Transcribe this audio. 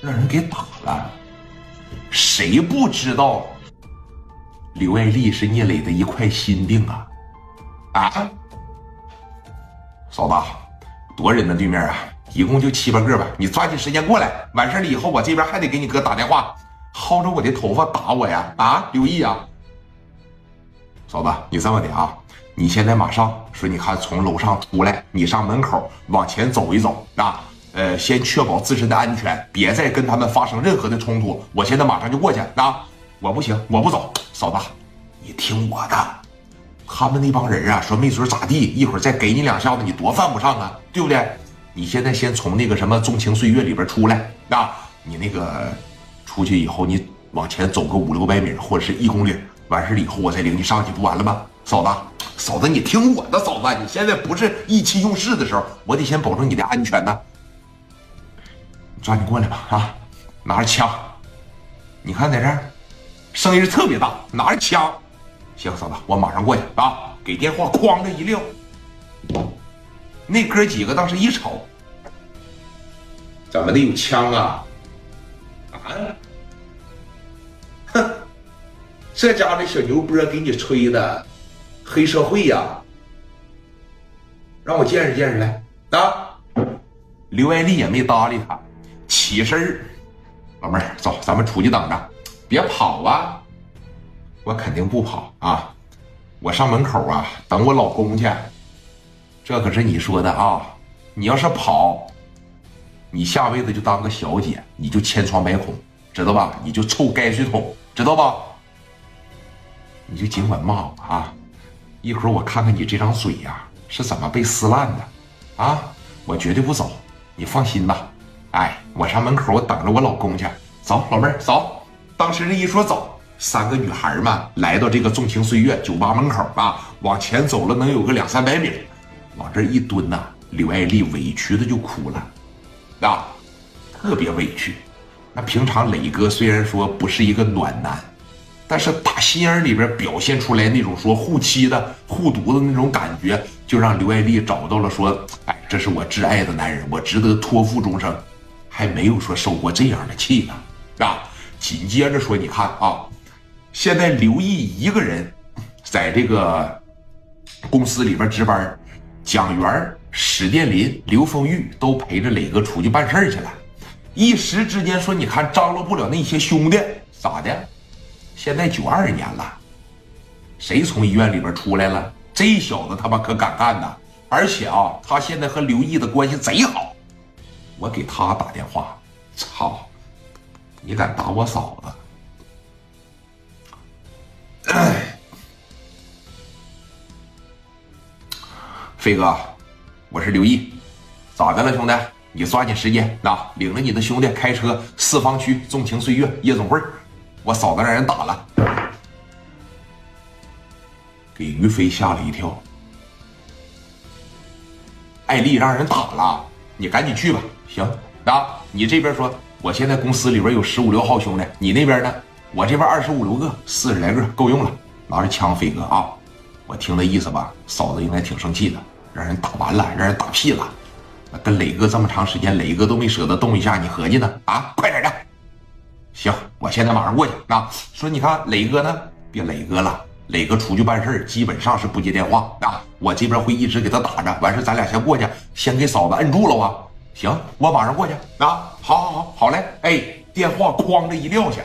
让人给打了。谁不知道刘爱丽是聂磊的一块心病啊？啊，嫂子，多人呢？对面啊，一共就七八个吧。你抓紧时间过来，完事了以后，我这边还得给你哥打电话，薅着我的头发打我呀！啊，刘毅啊，嫂子，你这么的啊，你现在马上说，你看从楼上出来，你上门口往前走一走啊。呃，先确保自身的安全，别再跟他们发生任何的冲突。我现在马上就过去啊！我不行，我不走。嫂子，你听我的，他们那帮人啊，说没准咋地，一会儿再给你两下子，你多犯不上啊，对不对？你现在先从那个什么纵情岁月里边出来啊！你那个出去以后，你往前走个五六百米或者是一公里，完事了以后我再领你上去，不完了吗？嫂子，嫂子，你听我的，嫂子，你现在不是意气用事的时候，我得先保证你的安全呢。抓紧过来吧！啊，拿着枪，你看在这儿，声音特别大，拿着枪。行，嫂子，我马上过去啊！给电话哐的一撂，那哥几个当时一瞅，怎么的有枪啊？啊？哼，这家的小牛波给你吹的，黑社会呀！让我见识见识来啊！刘爱丽也没搭理他。起身儿，老妹儿，走，咱们出去等着，别跑啊！我肯定不跑啊！我上门口啊，等我老公去。这可是你说的啊！你要是跑，你下辈子就当个小姐，你就千疮百孔，知道吧？你就臭泔水桶，知道吧？你就尽管骂我啊！一会儿我看看你这张嘴呀是怎么被撕烂的啊！我绝对不走，你放心吧。哎，我上门口，我等着我老公去。走，老妹儿，走。当时这一说走，三个女孩嘛来到这个纵情岁月酒吧门口啊，往前走了能有个两三百米，往这一蹲呐，刘爱丽委屈的就哭了，啊，特别委屈。那平常磊哥虽然说不是一个暖男，但是打心眼里边表现出来那种说护妻的、护犊的那种感觉，就让刘爱丽找到了说，哎，这是我挚爱的男人，我值得托付终生。还没有说受过这样的气呢，啊！紧接着说，你看啊，现在刘毅一个人在这个公司里边值班，蒋元、史殿林、刘丰玉都陪着磊哥出去办事去了。一时之间说，你看张罗不了那些兄弟咋的？现在九二年了，谁从医院里边出来了？这小子他妈可敢干呐！而且啊，他现在和刘毅的关系贼好。我给他打电话，操！你敢打我嫂子？飞哥，我是刘毅，咋的了，兄弟？你抓紧时间啊，领着你的兄弟开车四方区纵情岁月夜总会，我嫂子让人打了，给于飞吓了一跳。艾丽让人打了，你赶紧去吧。行啊，你这边说，我现在公司里边有十五六号兄弟，你那边呢？我这边二十五六个，四十来个够用了。拿着枪，飞哥啊，我听那意思吧，嫂子应该挺生气的，让人打完了，让人打屁了。跟磊哥这么长时间，磊哥都没舍得动一下，你合计呢？啊，快点的。行，我现在马上过去啊。说你看磊哥呢？别磊哥了，磊哥出去办事基本上是不接电话啊。我这边会一直给他打着，完事咱俩先过去，先给嫂子摁住了啊。行，我马上过去啊！好好好，好嘞！哎，电话哐的一撂下。